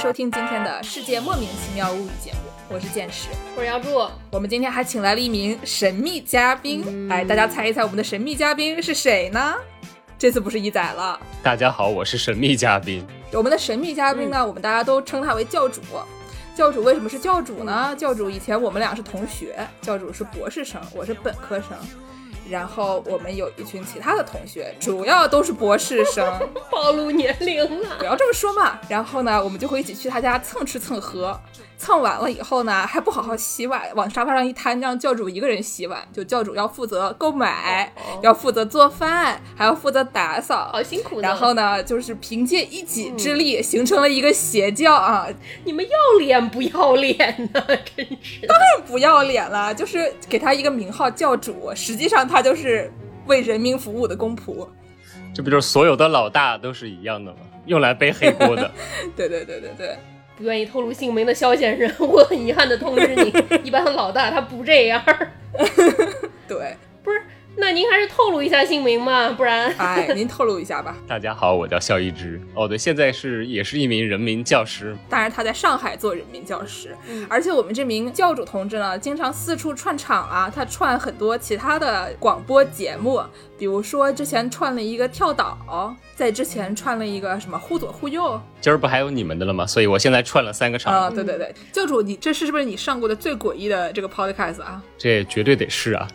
收听今天的世界莫名其妙物语节目，我是剑石，我是姚柱。我们今天还请来了一名神秘嘉宾，哎，大家猜一猜我们的神秘嘉宾是谁呢？这次不是一仔了。大家好，我是神秘嘉宾。我们的神秘嘉宾呢，我们大家都称他为教主。教主为什么是教主呢？教主以前我们俩是同学，教主是博士生，我是本科生。然后我们有一群其他的同学，主要都是博士生，暴露年龄了，不要这么说嘛。然后呢，我们就会一起去他家蹭吃蹭喝。蹭完了以后呢，还不好好洗碗，往沙发上一摊，让教主一个人洗碗。就教主要负责购买，要负责做饭，还要负责打扫，好辛苦。然后呢，就是凭借一己之力形成了一个邪教啊！你们要脸不要脸呢？真是，当然不要脸了，就是给他一个名号教主，实际上他就是为人民服务的公仆。这不就是所有的老大都是一样的吗？用来背黑锅的。对对对对对。不愿意透露姓名的肖先生，我很遗憾的通知你，一般老大他不这样。对，不是。那您还是透露一下姓名嘛，不然。哎，您透露一下吧。大家好，我叫肖一之。哦，对，现在是也是一名人民教师。当然，他在上海做人民教师。嗯。而且我们这名教主同志呢，经常四处串场啊，他串很多其他的广播节目，比如说之前串了一个跳岛，在之前串了一个什么忽左忽右。今儿不还有你们的了吗？所以我现在串了三个场。啊，对对对，教主，你这是是不是你上过的最诡异的这个 podcast 啊？这绝对得是啊。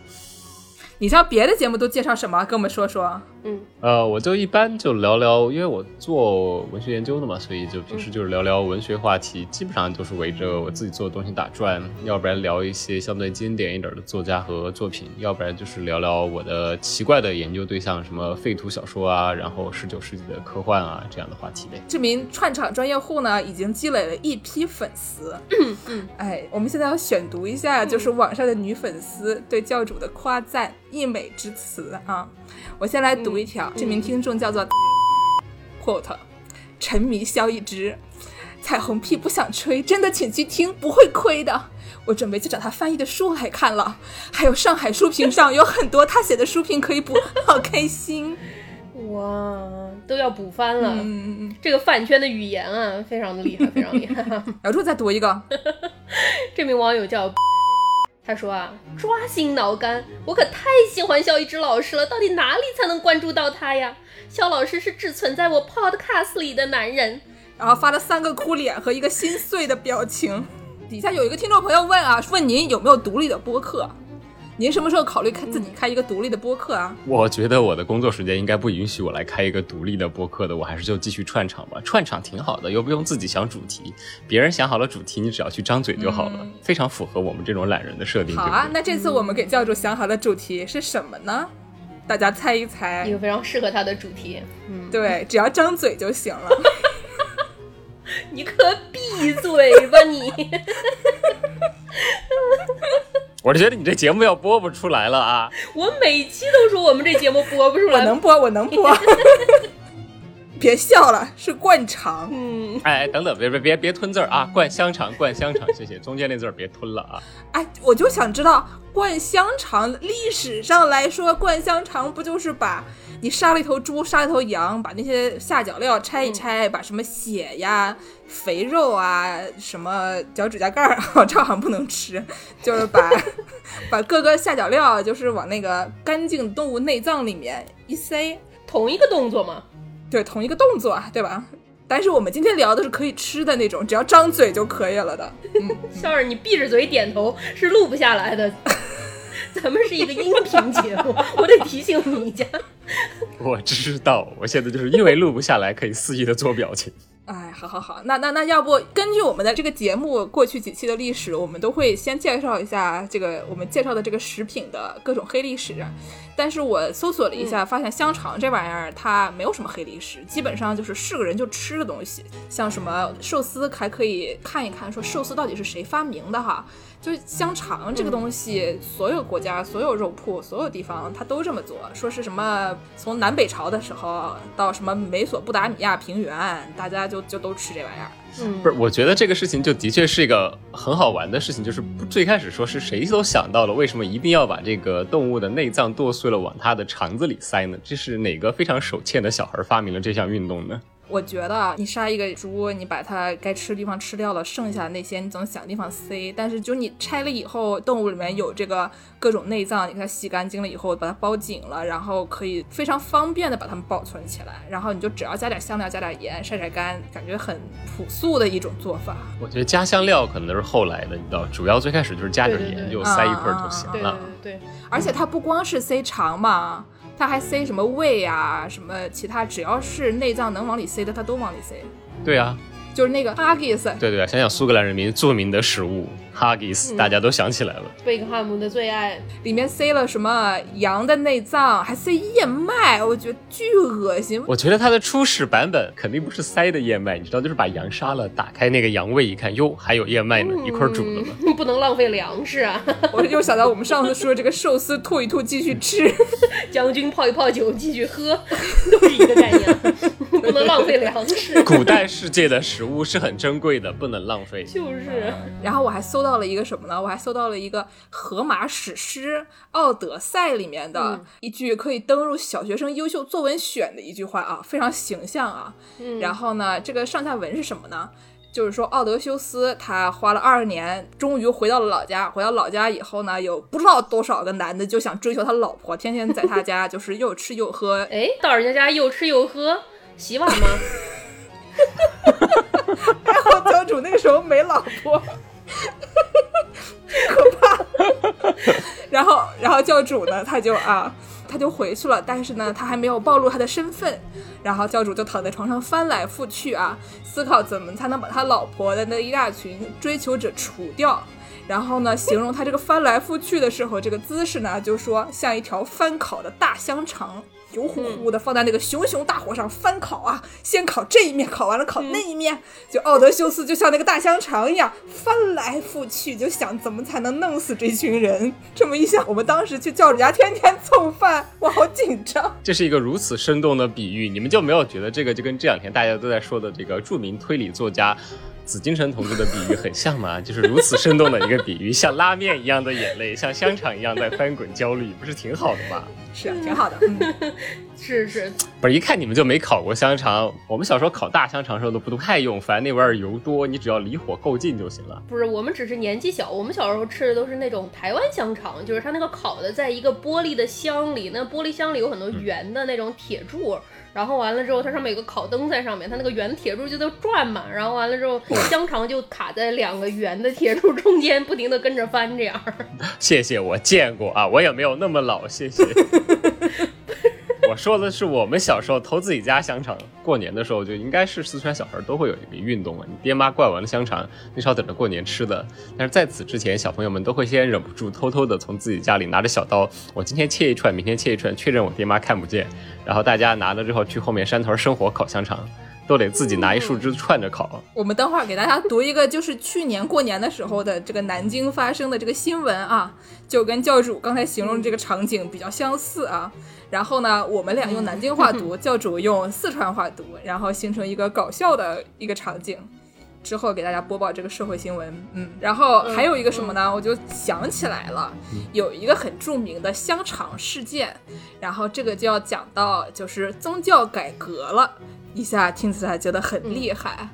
你像别的节目都介绍什么？跟我们说说。嗯，呃，我就一般就聊聊，因为我做文学研究的嘛，所以就平时就是聊聊文学话题，基本上都是围着我自己做的东西打转，要不然聊一些相对经典一点的作家和作品，要不然就是聊聊我的奇怪的研究对象，什么废土小说啊，然后十九世纪的科幻啊这样的话题呗。这名串场专业户呢，已经积累了一批粉丝。嗯，哎，我们现在要选读一下，就是网上的女粉丝对教主的夸赞。溢美之词啊！我先来读一条，这名听众叫做 quote，沉迷萧一之，彩虹屁不想吹，真的请去听，不会亏的。我准备去找他翻译的书来看了，还有上海书评上有很多他写的书评可以补，好开心！哇，都要补翻了。嗯这个饭圈的语言啊，非常的厉害，非常厉害。然后再读一个，这名网友叫。他说啊，抓心挠肝，我可太喜欢肖一之老师了，到底哪里才能关注到他呀？肖老师是只存在我 podcast 里的男人，然后发了三个哭脸和一个心碎的表情。底下有一个听众朋友问啊，问您有没有独立的播客？您什么时候考虑开自己开一个独立的播客啊？我觉得我的工作时间应该不允许我来开一个独立的播客的，我还是就继续串场吧。串场挺好的，又不用自己想主题，别人想好了主题，你只要去张嘴就好了，非常符合我们这种懒人的设定。好啊，那这次我们给教主想好的主题是什么呢？大家猜一猜。一个非常适合他的主题。嗯，对，只要张嘴就行了。你可闭嘴吧你！我是觉得你这节目要播不出来了啊！我每期都说我们这节目播不出来，我能播，我能播。别笑了，是灌肠。嗯，哎，等等，别别别别吞字儿啊！灌香肠，灌香肠，谢谢。中间那字儿别吞了啊！哎，我就想知道，灌香肠历史上来说，灌香肠不就是把？你杀了一头猪，杀了一头羊，把那些下脚料拆一拆，把什么血呀、肥肉啊、什么脚趾甲盖儿，这好像不能吃，就是把 把各个下脚料，就是往那个干净动物内脏里面一塞，同一个动作吗？对，同一个动作，对吧？但是我们今天聊的是可以吃的那种，只要张嘴就可以了的。嗯，笑儿，你闭着嘴点头是录不下来的。咱们是一个音频节目，我得提醒你一下。我知道，我现在就是因为录不下来，可以肆意的做表情。哎，好好好，那那那要不根据我们的这个节目过去几期的历史，我们都会先介绍一下这个我们介绍的这个食品的各种黑历史。但是我搜索了一下，发现香肠这玩意儿它没有什么黑历史，基本上就是是个人就吃的东西。像什么寿司还可以看一看，说寿司到底是谁发明的哈。就是香肠这个东西，所有国家、所有肉铺、所有地方，它都这么做。说是什么从南北朝的时候到什么美索不达米亚平原，大家就就就都吃这玩意儿。嗯，不是，我觉得这个事情就的确是一个很好玩的事情。就是最开始说是谁都想到了，为什么一定要把这个动物的内脏剁碎了往它的肠子里塞呢？这是哪个非常手欠的小孩发明了这项运动呢？我觉得你杀一个猪，你把它该吃的地方吃掉了，剩下的那些你总想地方塞。但是就你拆了以后，动物里面有这个各种内脏，你给它洗干净了以后，把它包紧了，然后可以非常方便的把它们保存起来。然后你就只要加点香料，加点盐，晒晒干，感觉很朴素的一种做法。我觉得加香料可能都是后来的，你知道，主要最开始就是加点盐，就塞一块就行了。对对对，而且它不光是塞肠嘛。他还塞什么胃啊，什么其他，只要是内脏能往里塞的，他都往里塞。对啊，就是那个 Haggis。对对啊，想想苏格兰人民著名的食物。哈吉斯，大家都想起来了。贝克汉姆的最爱，里面塞了什么羊的内脏，还塞燕麦，我觉得巨恶心。我觉得它的初始版本肯定不是塞的燕麦，你知道，就是把羊杀了，打开那个羊胃一看，哟，还有燕麦呢，一块煮的嘛。不能浪费粮食啊！我又想到我们上次说这个寿司吐一吐继续吃，将军泡一泡酒继续喝，都是一个概念，不能浪费粮食。古代世界的食物是很珍贵的，不能浪费。就是。然后我还搜。到了一个什么呢？我还搜到了一个荷马史诗《奥德赛》里面的一句可以登入小学生优秀作文选的一句话啊，非常形象啊。嗯然后呢，这个上下文是什么呢？就是说奥德修斯他花了二十年，终于回到了老家。回到老家以后呢，有不知道多少个男的就想追求他老婆，天天在他家就是又吃又喝。哎，到人家家又吃又喝，洗碗吗？还好教主那个时候没老婆。可怕，然后，然后教主呢，他就啊，他就回去了，但是呢，他还没有暴露他的身份，然后教主就躺在床上翻来覆去啊，思考怎么才能把他老婆的那一大群追求者除掉，然后呢，形容他这个翻来覆去的时候，这个姿势呢，就说像一条翻烤的大香肠。油乎乎的放在那个熊熊大火上翻烤啊，先烤这一面，烤完了烤那一面，就奥德修斯就像那个大香肠一样翻来覆去，就想怎么才能弄死这群人。这么一想，我们当时去教主家天天蹭饭，我好紧张。这是一个如此生动的比喻，你们就没有觉得这个就跟这两天大家都在说的这个著名推理作家紫金城同志的比喻很像嘛？就是如此生动的一个比喻，像拉面一样的眼泪，像香肠一样在翻滚焦虑，不是挺好的吗？是啊挺好的，是是，不是一看你们就没烤过香肠。我们小时候烤大香肠时候都不太用，反正那玩意儿油多，你只要离火够近就行了。不是，我们只是年纪小，我们小时候吃的都是那种台湾香肠，就是它那个烤的在一个玻璃的箱里，那玻璃箱里有很多圆的那种铁柱，然后完了之后它上面有个烤灯在上面，它那个圆铁柱就在转嘛，然后完了之后香肠就卡在两个圆的铁柱中间，不停的跟着翻这样。谢谢，我见过啊，我也没有那么老，谢谢。说的是我们小时候偷自己家香肠，过年的时候就应该是四川小孩都会有一个运动啊，你爹妈灌完了香肠，你是要等着过年吃的。但是在此之前，小朋友们都会先忍不住偷偷的从自己家里拿着小刀，我今天切一串，明天切一串，确认我爹妈看不见，然后大家拿了之后去后面山头生火烤香肠。都得自己拿一树枝串着烤。我们等会儿给大家读一个，就是去年过年的时候的这个南京发生的这个新闻啊，就跟教主刚才形容这个场景比较相似啊。然后呢，我们俩用南京话读，教主用四川话读，然后形成一个搞笑的一个场景。之后给大家播报这个社会新闻，嗯，然后还有一个什么呢？我就想起来了，有一个很著名的香肠事件，然后这个就要讲到就是宗教改革了。一下听起来觉得很厉害，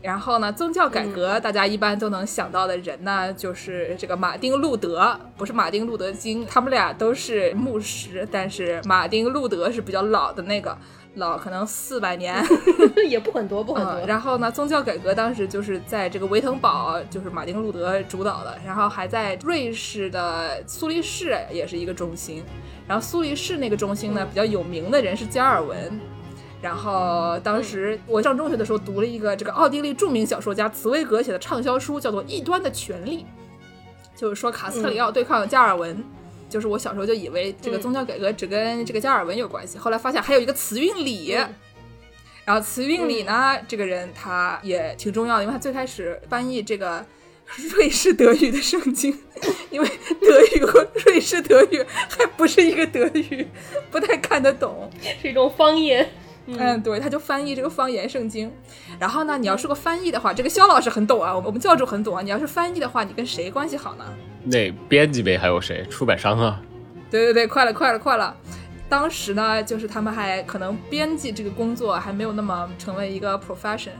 然后呢，宗教改革大家一般都能想到的人呢，就是这个马丁路德，不是马丁路德金，他们俩都是牧师，但是马丁路德是比较老的那个，老可能四百年，也不很多，不很多。然后呢，宗教改革当时就是在这个维滕堡，就是马丁路德主导的，然后还在瑞士的苏黎世也是一个中心，然后苏黎世那个中心呢，比较有名的人是加尔文。然后当时我上中学的时候读了一个这个奥地利著名小说家茨威格写的畅销书，叫做《异端的权利》，就是说卡斯特里奥对抗加尔文。就是我小时候就以为这个宗教改革只跟这个加尔文有关系，后来发现还有一个慈运里。然后慈运里呢，这个人他也挺重要的，因为他最开始翻译这个瑞士德语的圣经，因为德语和瑞士德语还不是一个德语，不太看得懂，是一种方言。嗯，对，他就翻译这个方言圣经。然后呢，你要是个翻译的话，这个肖老师很懂啊，我我们教主很懂啊。你要是翻译的话，你跟谁关系好呢？那编辑呗，还有谁？出版商啊？对对对，快了快了快了。当时呢，就是他们还可能编辑这个工作还没有那么成为一个 profession。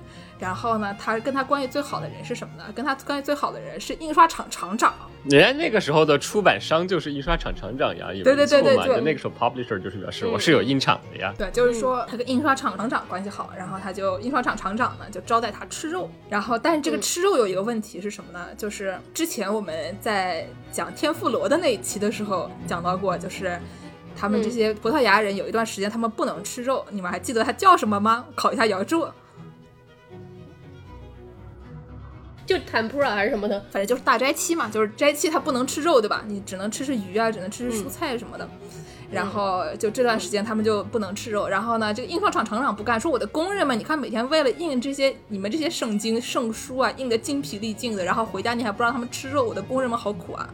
然后呢，他跟他关系最好的人是什么呢？跟他关系最好的人是印刷厂厂长。人家那个时候的出版商就是印刷厂厂长呀，有对对对对对，那个时候 publisher 就是表示我是有印厂的呀。对，就是说他跟印刷厂厂长关系好，然后他就印刷厂厂长呢就招待他吃肉。然后，但是这个吃肉有一个问题是什么呢？就是之前我们在讲天妇罗的那一期的时候讲到过，就是他们这些葡萄牙人有一段时间他们不能吃肉，你们还记得他叫什么吗？考一下姚柱。就 tempura 还是什么的，反正就是大斋期嘛，就是斋期他不能吃肉，对吧？你只能吃吃鱼啊，只能吃吃蔬菜什么的。然后就这段时间他们就不能吃肉。然后呢，这个印刷厂厂长不干，说我的工人们，你看每天为了印这些你们这些圣经圣书啊，印的精疲力尽的，然后回家你还不让他们吃肉，我的工人们好苦啊。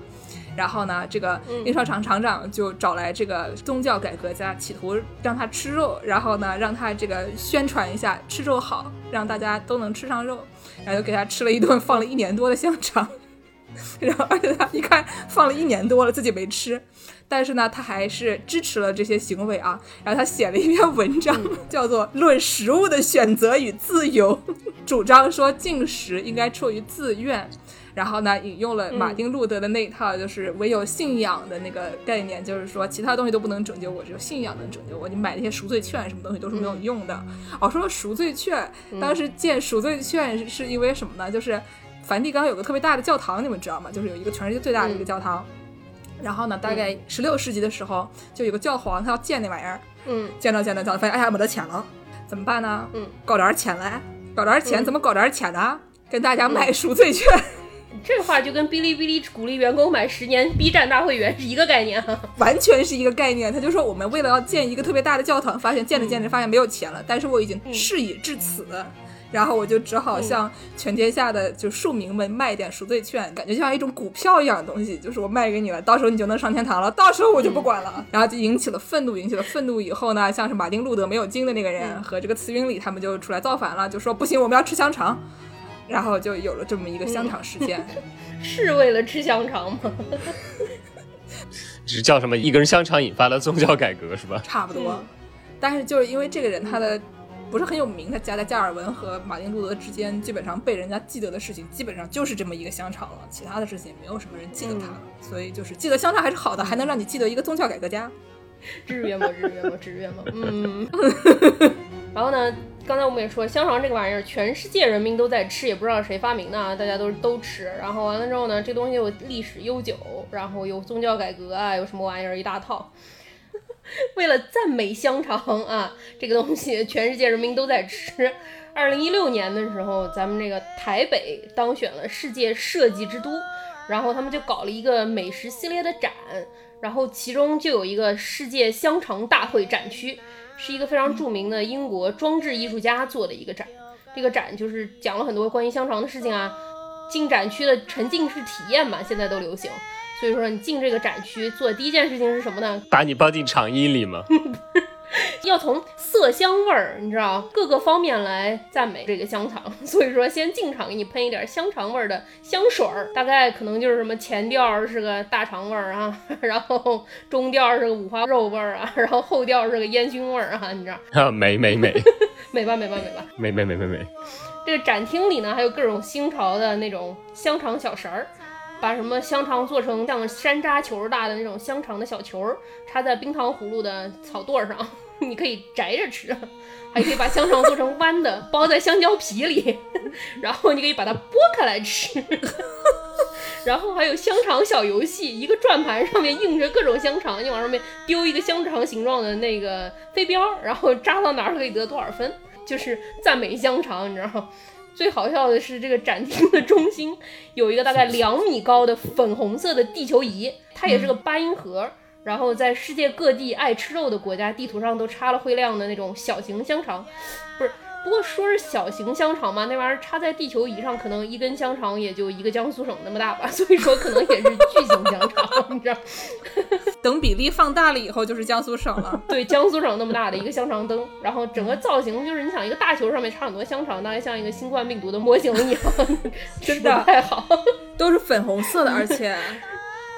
然后呢，这个印刷厂厂长就找来这个宗教改革家，企图让他吃肉，然后呢，让他这个宣传一下吃肉好，让大家都能吃上肉。然后就给他吃了一顿放了一年多的香肠，然后而且他一看放了一年多了自己没吃，但是呢他还是支持了这些行为啊。然后他写了一篇文章，叫做《论食物的选择与自由》，主张说进食应该出于自愿。然后呢引用了马丁路德的那一套，就是唯有信仰的那个概念，就是说其他东西都不能拯救我，只有信仰能拯救我。你买那些赎罪券什么东西都是没有用的。哦，说赎罪券，当时建赎罪券是因为什么呢？就是梵蒂冈有个特别大的教堂，你们知道吗？就是有一个全世界最大的一个教堂。然后呢，大概十六世纪的时候，就有个教皇他要建那玩意儿，嗯，建着建着，发现哎呀没得钱了，怎么办呢？嗯，搞点钱来，搞点钱，怎么搞点钱呢？跟大家买赎罪券。这话就跟哔哩哔哩鼓励员工买十年 B 站大会员是一个概念，完全是一个概念。他就说我们为了要建一个特别大的教堂，发现建着建着发现没有钱了，但是我已经事已至此，然后我就只好向全天下的就庶民们卖点赎罪券，感觉像一种股票一样的东西，就是我卖给你了，到时候你就能上天堂了，到时候我就不管了。然后就引起了愤怒，引起了愤怒以后呢，像是马丁路德没有经的那个人和这个慈云里他们就出来造反了，就说不行，我们要吃香肠。然后就有了这么一个香肠事件，是为了吃香肠吗？是叫什么？一根香肠引发了宗教改革是吧？差不多，但是就是因为这个人他的不是很有名，他夹在加尔文和马丁路德之间，基本上被人家记得的事情，基本上就是这么一个香肠了，其他的事情没有什么人记得他，所以就是记得香肠还是好的，还能让你记得一个宗教改革家。至于吗？至于吗？至于吗？嗯。然后呢？刚才我们也说，香肠这个玩意儿，全世界人民都在吃，也不知道谁发明的，大家都都吃。然后完了之后呢，这东西有历史悠久，然后有宗教改革啊，有什么玩意儿一大套。为了赞美香肠啊，这个东西全世界人民都在吃。二零一六年的时候，咱们这个台北当选了世界设计之都，然后他们就搞了一个美食系列的展，然后其中就有一个世界香肠大会展区。是一个非常著名的英国装置艺术家做的一个展，这个展就是讲了很多关于香肠的事情啊。进展区的沉浸式体验嘛，现在都流行。所以说你进这个展区做的第一件事情是什么呢？把你抱进肠衣里吗？要从色香味儿，你知道各个方面来赞美这个香肠。所以说，先进场给你喷一点香肠味儿的香水儿，大概可能就是什么前调是个大肠味儿啊，然后中调是个五花肉味儿啊，然后后调是个烟熏味儿啊，你知道？啊，美美美，美吧美吧美吧，美美美美美。这个展厅里呢，还有各种新潮的那种香肠小食儿，把什么香肠做成像山楂球大的那种香肠的小球儿，插在冰糖葫芦的草垛上。你可以摘着吃，还可以把香肠做成弯的，包在香蕉皮里，然后你可以把它剥开来吃。然后还有香肠小游戏，一个转盘上面印着各种香肠，你往上面丢一个香肠形状的那个飞镖，然后扎到哪儿可以得多少分，就是赞美香肠，你知道吗？最好笑的是，这个展厅的中心有一个大概两米高的粉红色的地球仪，它也是个八音盒。然后在世界各地爱吃肉的国家地图上都插了会亮的那种小型香肠，不是，不过说是小型香肠嘛，那玩意儿插在地球仪上，可能一根香肠也就一个江苏省那么大吧，所以说可能也是巨型香肠，你知道？等比例放大了以后就是江苏省了。对，江苏省那么大的一个香肠灯，然后整个造型就是你想一个大球上面插很多香肠，大概像一个新冠病毒的模型一样，真的太好，都是粉红色的，而且。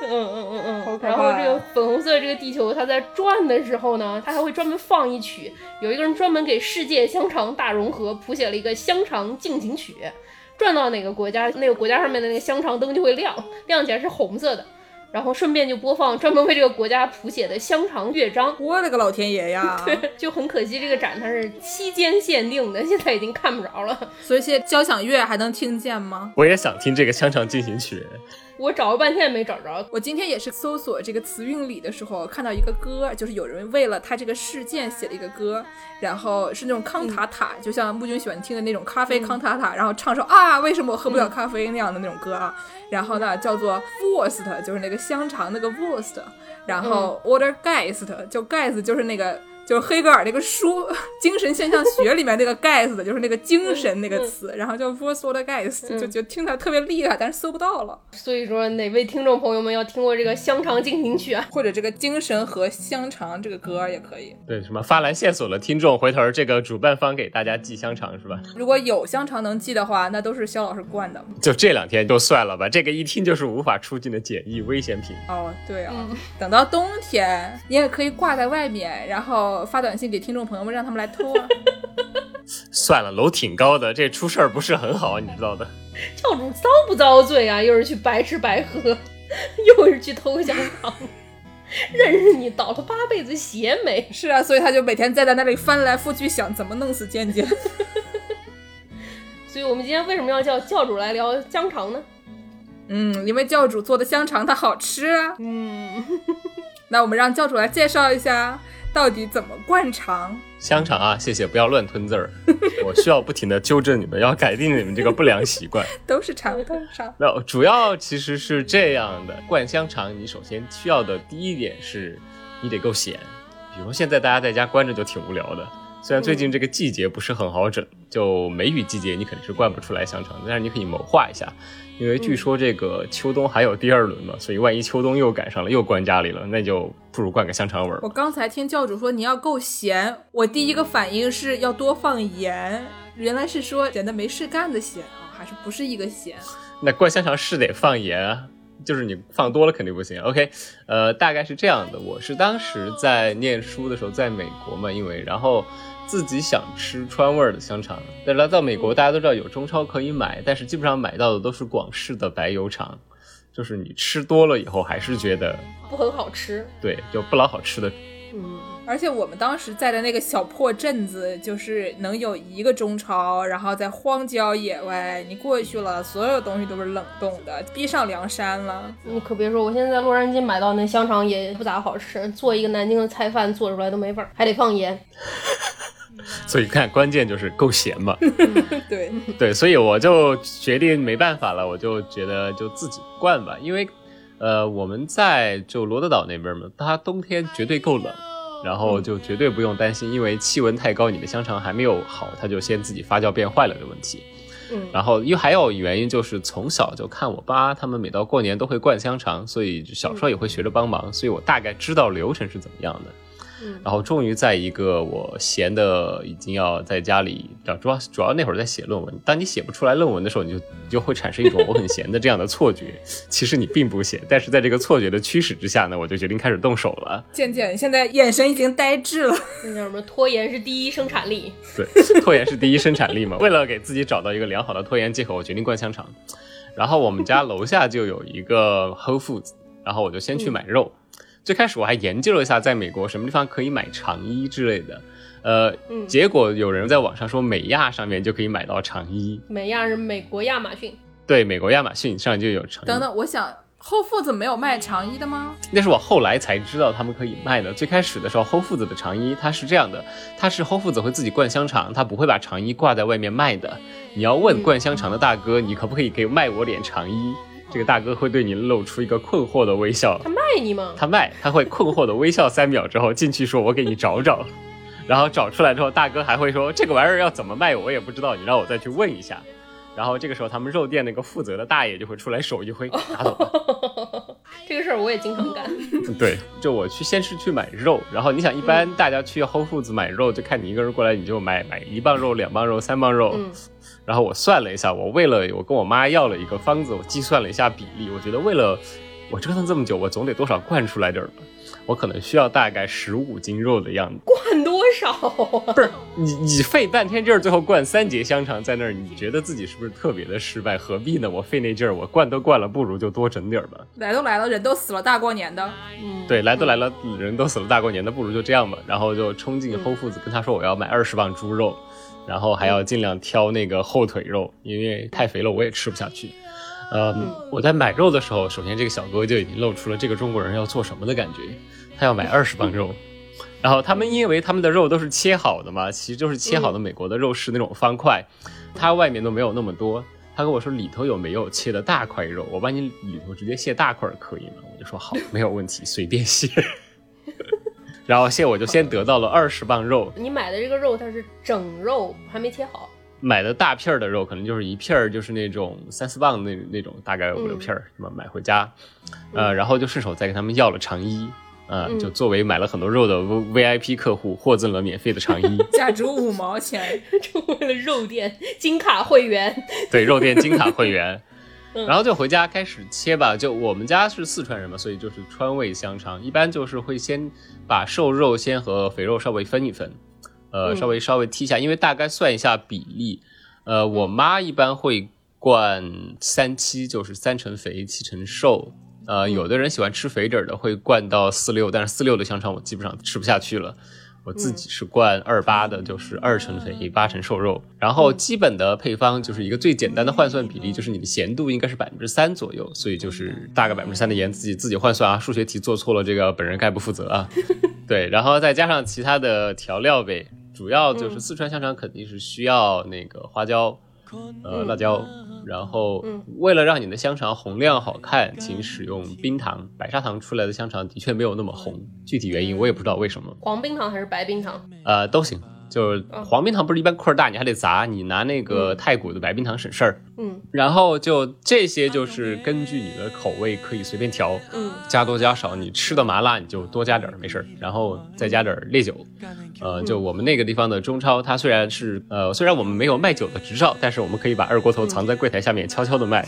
嗯嗯嗯嗯。好可怕然后这个粉红色的这个地球，它在转的时候呢，它还会专门放一曲，有一个人专门给世界香肠大融合谱写了一个香肠进行曲。转到哪个国家，那个国家上面的那个香肠灯就会亮，亮起来是红色的。然后顺便就播放专门为这个国家谱写的香肠乐章。我的个老天爷呀！对就很可惜，这个展它是期间限定的，现在已经看不着了。所以现在交响乐还能听见吗？我也想听这个香肠进行曲。我找了半天也没找着。我今天也是搜索这个词韵里的时候，看到一个歌，就是有人为了他这个事件写了一个歌，然后是那种康塔塔，就像木君喜欢听的那种咖啡康塔塔，然后唱首啊为什么我喝不了咖啡那样的那种歌啊，然后呢叫做 Wurst，就是那个香肠那个 Wurst，然后 Order Geist，就 Geist 就是那个。就是黑格尔那个书《精神现象学》里面那个 geist 的，就是那个精神那个词，然后叫 v o r s o l geist，就就听起来特别厉害，但是搜不到了。所以说，哪位听众朋友们要听过这个香肠进行曲啊，或者这个精神和香肠这个歌也可以。对，什么发来线索的听众，回头这个主办方给大家寄香肠是吧？如果有香肠能寄的话，那都是肖老师灌的。就这两天就算了吧，这个一听就是无法出境的简易危险品。哦，对啊，等到冬天你也可以挂在外面，然后。发短信给听众朋友们，让他们来偷啊！算了，楼挺高的，这出事儿不是很好，你知道的。教主遭不遭罪啊？又是去白吃白喝，又是去偷香肠，认识你倒了八辈子血霉？是啊，所以他就每天在在那里翻来覆去想怎么弄死尖尖。所以我们今天为什么要叫教主来聊香肠呢？嗯，因为教主做的香肠它好吃啊。嗯，那我们让教主来介绍一下。到底怎么灌肠？香肠啊，谢谢，不要乱吞字儿。我需要不停的纠正你们，要改进你们这个不良习惯。都是肠，都是肠。那主要其实是这样的，灌香肠，你首先需要的第一点是，你得够闲。比如说现在大家在家关着就挺无聊的，虽然最近这个季节不是很好整，就梅雨季节你肯定是灌不出来香肠，但是你可以谋划一下。因为据说这个秋冬还有第二轮嘛，所以万一秋冬又赶上了，又关家里了，那就不如灌个香肠味儿。我刚才听教主说你要够咸，我第一个反应是要多放盐，原来是说闲的没事干的咸啊，还是不是一个咸？那灌香肠是得放盐啊，就是你放多了肯定不行。OK，呃，大概是这样的。我是当时在念书的时候在美国嘛，因为然后。自己想吃川味儿的香肠，但来到美国，大家都知道有中超可以买，但是基本上买到的都是广式的白油肠，就是你吃多了以后还是觉得不很好吃，对，就不老好吃的。嗯，而且我们当时在的那个小破镇子，就是能有一个中超，然后在荒郊野外，你过去了，所有东西都是冷冻的，逼上梁山了。你可别说，我现在在洛杉矶买到那香肠也不咋好吃，做一个南京的菜饭做出来都没味儿，还得放盐。所以看，关键就是够咸嘛。对 对，所以我就决定没办法了，我就觉得就自己灌吧。因为，呃，我们在就罗德岛那边嘛，它冬天绝对够冷，然后就绝对不用担心，因为气温太高，你的香肠还没有好，它就先自己发酵变坏了的问题。嗯，然后因为还有原因就是从小就看我爸他们每到过年都会灌香肠，所以小时候也会学着帮忙，所以我大概知道流程是怎么样的。然后终于在一个我闲的已经要在家里，主要主要那会儿在写论文。当你写不出来论文的时候，你就你就会产生一种我很闲的这样的错觉。其实你并不闲，但是在这个错觉的驱使之下呢，我就决定开始动手了。渐渐现在眼神已经呆滞了。那叫什么？拖延是第一生产力。对，拖延是第一生产力嘛。为了给自己找到一个良好的拖延借口，我决定灌香肠。然后我们家楼下就有一个 Whole Foods，然后我就先去买肉。最开始我还研究了一下，在美国什么地方可以买长衣之类的，呃，结果有人在网上说美亚上面就可以买到长衣。美亚是美国亚马逊。对，美国亚马逊上就有长衣。等等，我想后父子没有卖长衣的吗？那是我后来才知道他们可以卖的。最开始的时候，后父子的长衣它是这样的，它是后父子会自己灌香肠，他不会把长衣挂在外面卖的。你要问灌香肠的大哥，你可不可以给卖我点长衣？这个大哥会对你露出一个困惑的微笑。他卖你吗？他卖，他会困惑的微笑三秒之后进去说：“我给你找找。”然后找出来之后，大哥还会说：“这个玩意儿要怎么卖？我也不知道，你让我再去问一下。”然后这个时候，他们肉店那个负责的大爷就会出来手一挥，拿走了。这个事儿我也经常干。对，就我去先是去买肉，然后你想，一般大家去 Whole Foods 买肉，就看你一个人过来，你就买买一磅肉、两磅肉、三磅肉。然后我算了一下，我为了我跟我妈要了一个方子，我计算了一下比例，我觉得为了我折腾这么久，我总得多少灌出来点儿吧。我可能需要大概十五斤肉的样子。灌多少啊？不是你，你费半天劲儿，最后灌三节香肠在那儿，你觉得自己是不是特别的失败？何必呢？我费那劲儿，我灌都灌了，不如就多整点儿吧。来都来了，人都死了，大过年的，嗯，对，来都来了，人都死了，大过年的，不如就这样吧。然后就冲进 Whole Foods 跟他说我要买二十磅猪肉，然后还要尽量挑那个后腿肉，因为太肥了我也吃不下去。呃，我在买肉的时候，首先这个小哥就已经露出了这个中国人要做什么的感觉，他要买二十磅肉。然后他们因为他们的肉都是切好的嘛，其实就是切好的美国的肉是那种方块，它外面都没有那么多。他跟我说里头有没有切的大块肉，我帮你里头直接卸大块可以吗？我就说好，没有问题，随便卸。然后现我就先得到了二十磅肉，你买的这个肉它是整肉，还没切好。买的大片儿的肉可能就是一片儿，就是那种三四磅那那种，大概五六片儿，什么买回家，呃，然后就顺手再跟他们要了肠衣，呃，就作为买了很多肉的 V I P 客户获赠了免费的肠衣，价值五毛钱。成为了肉店金卡会员。对，肉店金卡会员。嗯。然后就回家开始切吧，就我们家是四川人嘛，所以就是川味香肠，一般就是会先把瘦肉先和肥肉稍微分一分，呃，嗯。稍微稍微剔一下，因为大概算一下比例，呃，我妈一般会灌三七，就是三成肥七成瘦，呃，有的人喜欢吃肥点儿的会灌到四六，但是四六的香肠我基本上吃不下去了。我自己是灌二八的，就是二成肥八成瘦肉，然后基本的配方就是一个最简单的换算比例，就是你的咸度应该是百分之三左右，所以就是大概百分之三的盐自己自己换算啊，数学题做错了这个本人概不负责啊。对，然后再加上其他的调料呗，主要就是四川香肠肯定是需要那个花椒。呃，辣椒，然后为了让你的香肠红亮好看，请使用冰糖。白砂糖出来的香肠的确没有那么红，具体原因我也不知道为什么。黄冰糖还是白冰糖？呃，都行，就是黄冰糖不是一般块儿大，你还得砸，你拿那个太古的白冰糖省事儿。嗯然后就这些就是根据你的口味可以随便调，嗯加多加少，你吃的麻辣你就多加点儿没事儿，然后再加点儿烈酒。呃，就我们那个地方的中超，它虽然是呃虽然我们没有卖酒的执照，但是我们可以把二锅头藏在柜台下面悄悄的卖，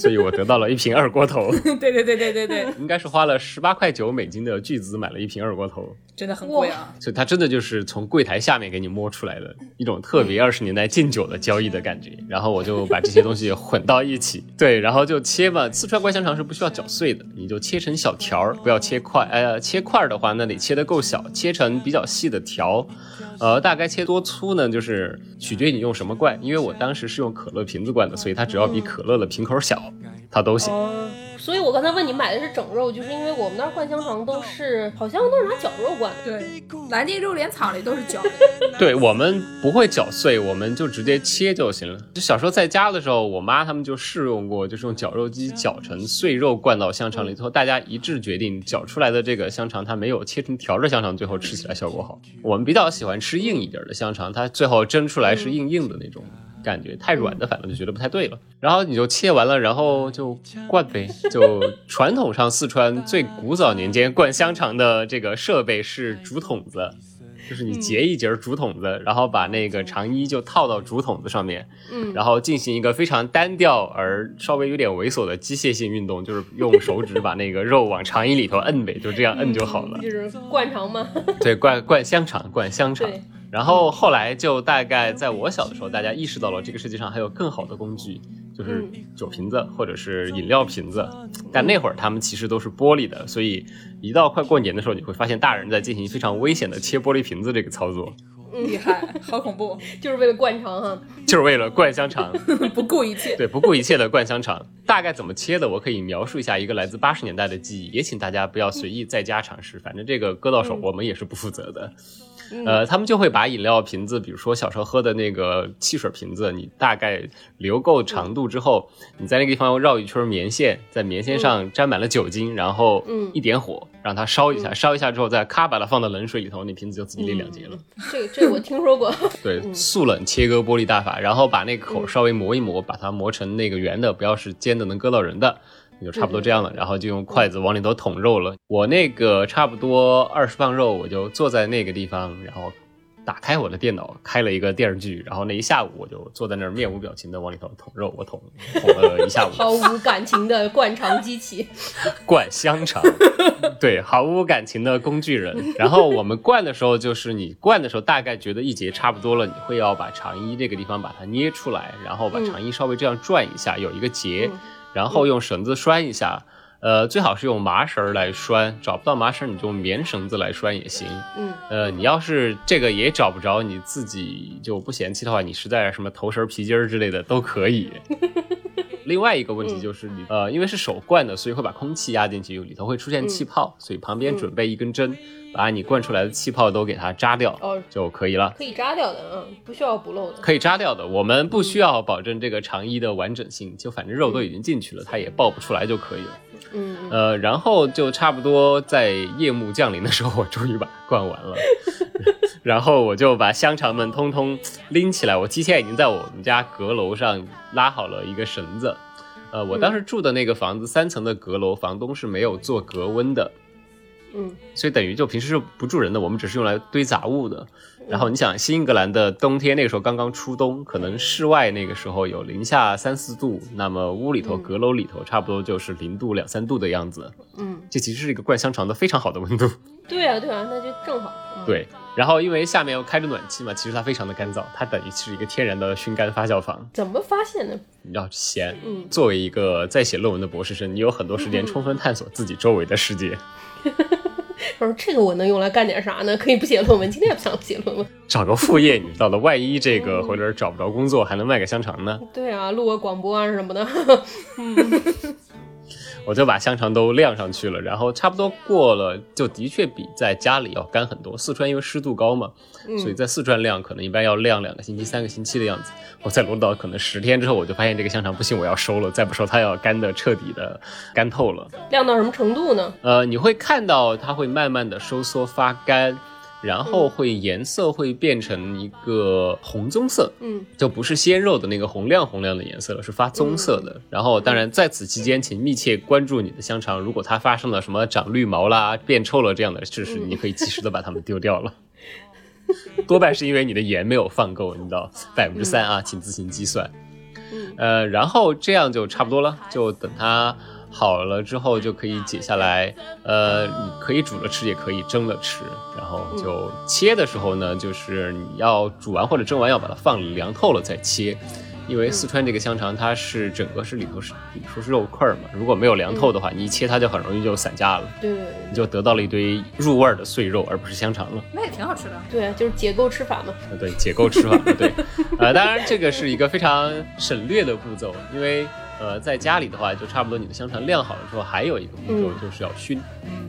所以我得到了一瓶二锅头，对对对对对对，应该是花了十八块九美金的巨资买了一瓶二锅头。真的很贵啊。所以它真的就是从柜台下面给你摸出来的一种特别二十年代敬酒的交易的感觉。然后我就把这些东西混到一起，对，然后就切吧。四川灌香肠是不需要搅碎的，你就切成小条儿，不要切块。呃，切块的话，那得切得够小，切成比较细的条。呃，大概切多粗呢？就是取决于你用什么罐。因为我当时是用可乐瓶子灌的，所以它只要比可乐的瓶口小，它都行。哦，所以我刚才问你买的是整肉，就是因为我们那儿灌香肠都是好像都是拿绞肉灌的。对，南京肉联厂里都是绞的。对我们不会绞碎，我们就直接切就行了。就小时候在家的时候，我妈他们就试用过，就是用绞肉机绞成碎肉灌到香肠里头，大家一致决定绞出来的这个香肠它没有切成条的香肠最后吃起来效果好。我们比较喜欢吃硬一点的香肠，它最后蒸出来是硬硬的那种。感觉太软的，反正就觉得不太对了。然后你就切完了，然后就灌呗。就传统上四川最古早年间灌香肠的这个设备是竹筒子，就是你截一截竹筒子，然后把那个肠衣就套到竹筒子上面，嗯然后进行一个非常单调而稍微有点猥琐的机械性运动，就是用手指把那个肉往肠衣里头摁呗，就这样摁就好了。就是灌肠吗。对，灌灌香肠，灌香肠对。然后后来就大概在我小的时候，大家意识到了这个世界上还有更好的工具，就是酒瓶子或者是饮料瓶子。但那会儿他们其实都是玻璃的，所以一到快过年的时候，你会发现大人在进行非常危险的切玻璃瓶子这个操作，厉害，好恐怖，就是为了灌肠哈。就是为了灌香肠。不顾一切。对，不顾一切的灌香肠。大概怎么切的，我可以描述一下一个来自八十年代的记忆，也请大家不要随意在家尝试，反正这个割到手我们也是不负责的。呃，他们就会把饮料瓶子，比如说小时候喝的那个汽水瓶子，你大概留够长度之后，你在那个地方绕一圈棉线，在棉线上沾满了酒精，然后嗯。一点火让它烧一下，烧一下之后再咔把它放到冷水里头，那瓶子就自己裂两截了。这个这个我听说过。对，速冷切割玻璃大法，然后把那个口稍微磨一磨，把它磨成那个圆的，不要是尖的能割到人的，也就差不多这样了。然后就用筷子往里头捅肉了。我那个差不多二十磅肉，我就坐在那个地方，然后打开我的电脑，开了一个电视剧，然后那一下午我就坐在那儿面无表情的往里头捅肉，我捅捅了一下午，毫无 感情的灌肠机器。灌香肠，对，毫无感情的工具人。然后我们灌的时候，就是你灌的时候，大概觉得一节差不多了，你会要把肠衣这个地方把它捏出来，然后把肠衣稍微这样转一下，有一个结，然后用绳子拴一下。呃，最好是用麻绳来拴，找不到麻绳你就用棉绳子来拴也行。嗯，呃，你要是这个也找不着，你自己就不嫌弃的话，你实在什么头绳、皮筋儿之类的都可以。另外一个问题就是你、呃，因为是手灌的，所以会把空气压进去，里头会出现气泡，所以旁边准备一根针，把你灌出来的气泡都给它扎掉哦就可以了。可以扎掉的，嗯，不需要补漏的。可以扎掉的，我们不需要保证这个肠衣的完整性，就反正肉都已经进去了，它也爆不出来就可以了。嗯，嗯呃，然后就差不多在夜幕降临的时候，我终于把它灌完了。然后我就把香肠们通通拎起来，我提前已经在我们家阁楼上拉好了一个绳子。呃，我当时住的那个房子三层的阁楼，房东是没有做隔温的，嗯所以等于就平时是不住人的，我们只是用来堆杂物的。然后你想，新英格兰的冬天那个时候刚刚初冬，可能室外那个时候有零下三四度，那么屋里头阁楼里头差不多就是零度两三度的样子。嗯，这其实是一个灌香肠的非常好的温度。对啊对啊，那就正好。嗯，对，然后因为下面又开着暖气嘛，其实它非常的干燥，它等于是一个天然的熏干发酵房。怎么发现的？你要闲，嗯作为一个在写论文的博士生，你有很多时间充分探索自己周围的世界，我说这个我能用来干点啥呢？可以不写论文，今天也不想写论文。找个副业，你知道的，万一这个回头找不着工作，还能卖个香肠呢。对啊，录个广播啊什么的。我就把香肠都晾上去了，然后差不多过了，就的确比在家里要干很多。四川因为湿度高嘛，所以在四川晾可能一般要晾两个星期、三个星期的样子。我在罗岛可能十天之后，我就发现这个香肠不行，我要收了，再不收它要干的彻底的干透了。晾到什么程度呢？呃，你会看到它会慢慢的收缩发干，然后会颜色会变成一个红棕色，嗯，就不是鲜肉的那个红亮红亮的颜色了，是发棕色的。然后，当然在此期间，请密切关注你的香肠，如果它发生了什么长绿毛啦、变臭了这样的事实，你可以及时的把它们丢掉了。多半是因为你的盐没有放够，你知道，百分之三啊，请自行计算。嗯呃，然后这样就差不多了，就等它好了之后就可以解下来。呃，你可以煮了吃，也可以蒸了吃。然后就切的时候呢，就是你要煮完或者蒸完要把它放凉透了再切。因为四川这个香肠它是整个是里头是里说是肉块儿嘛，如果没有凉透的话，你一切它就很容易就散架了，对你就得到了一堆入味儿的碎肉，而不是香肠了。那也挺好吃的。对啊，就是解构吃法嘛。呃，对，解构吃法，对，呃，当然这个是一个非常省略的步骤，因为呃，在家里的话，就差不多你的香肠晾好了之后，还有一个步骤嗯就是要熏。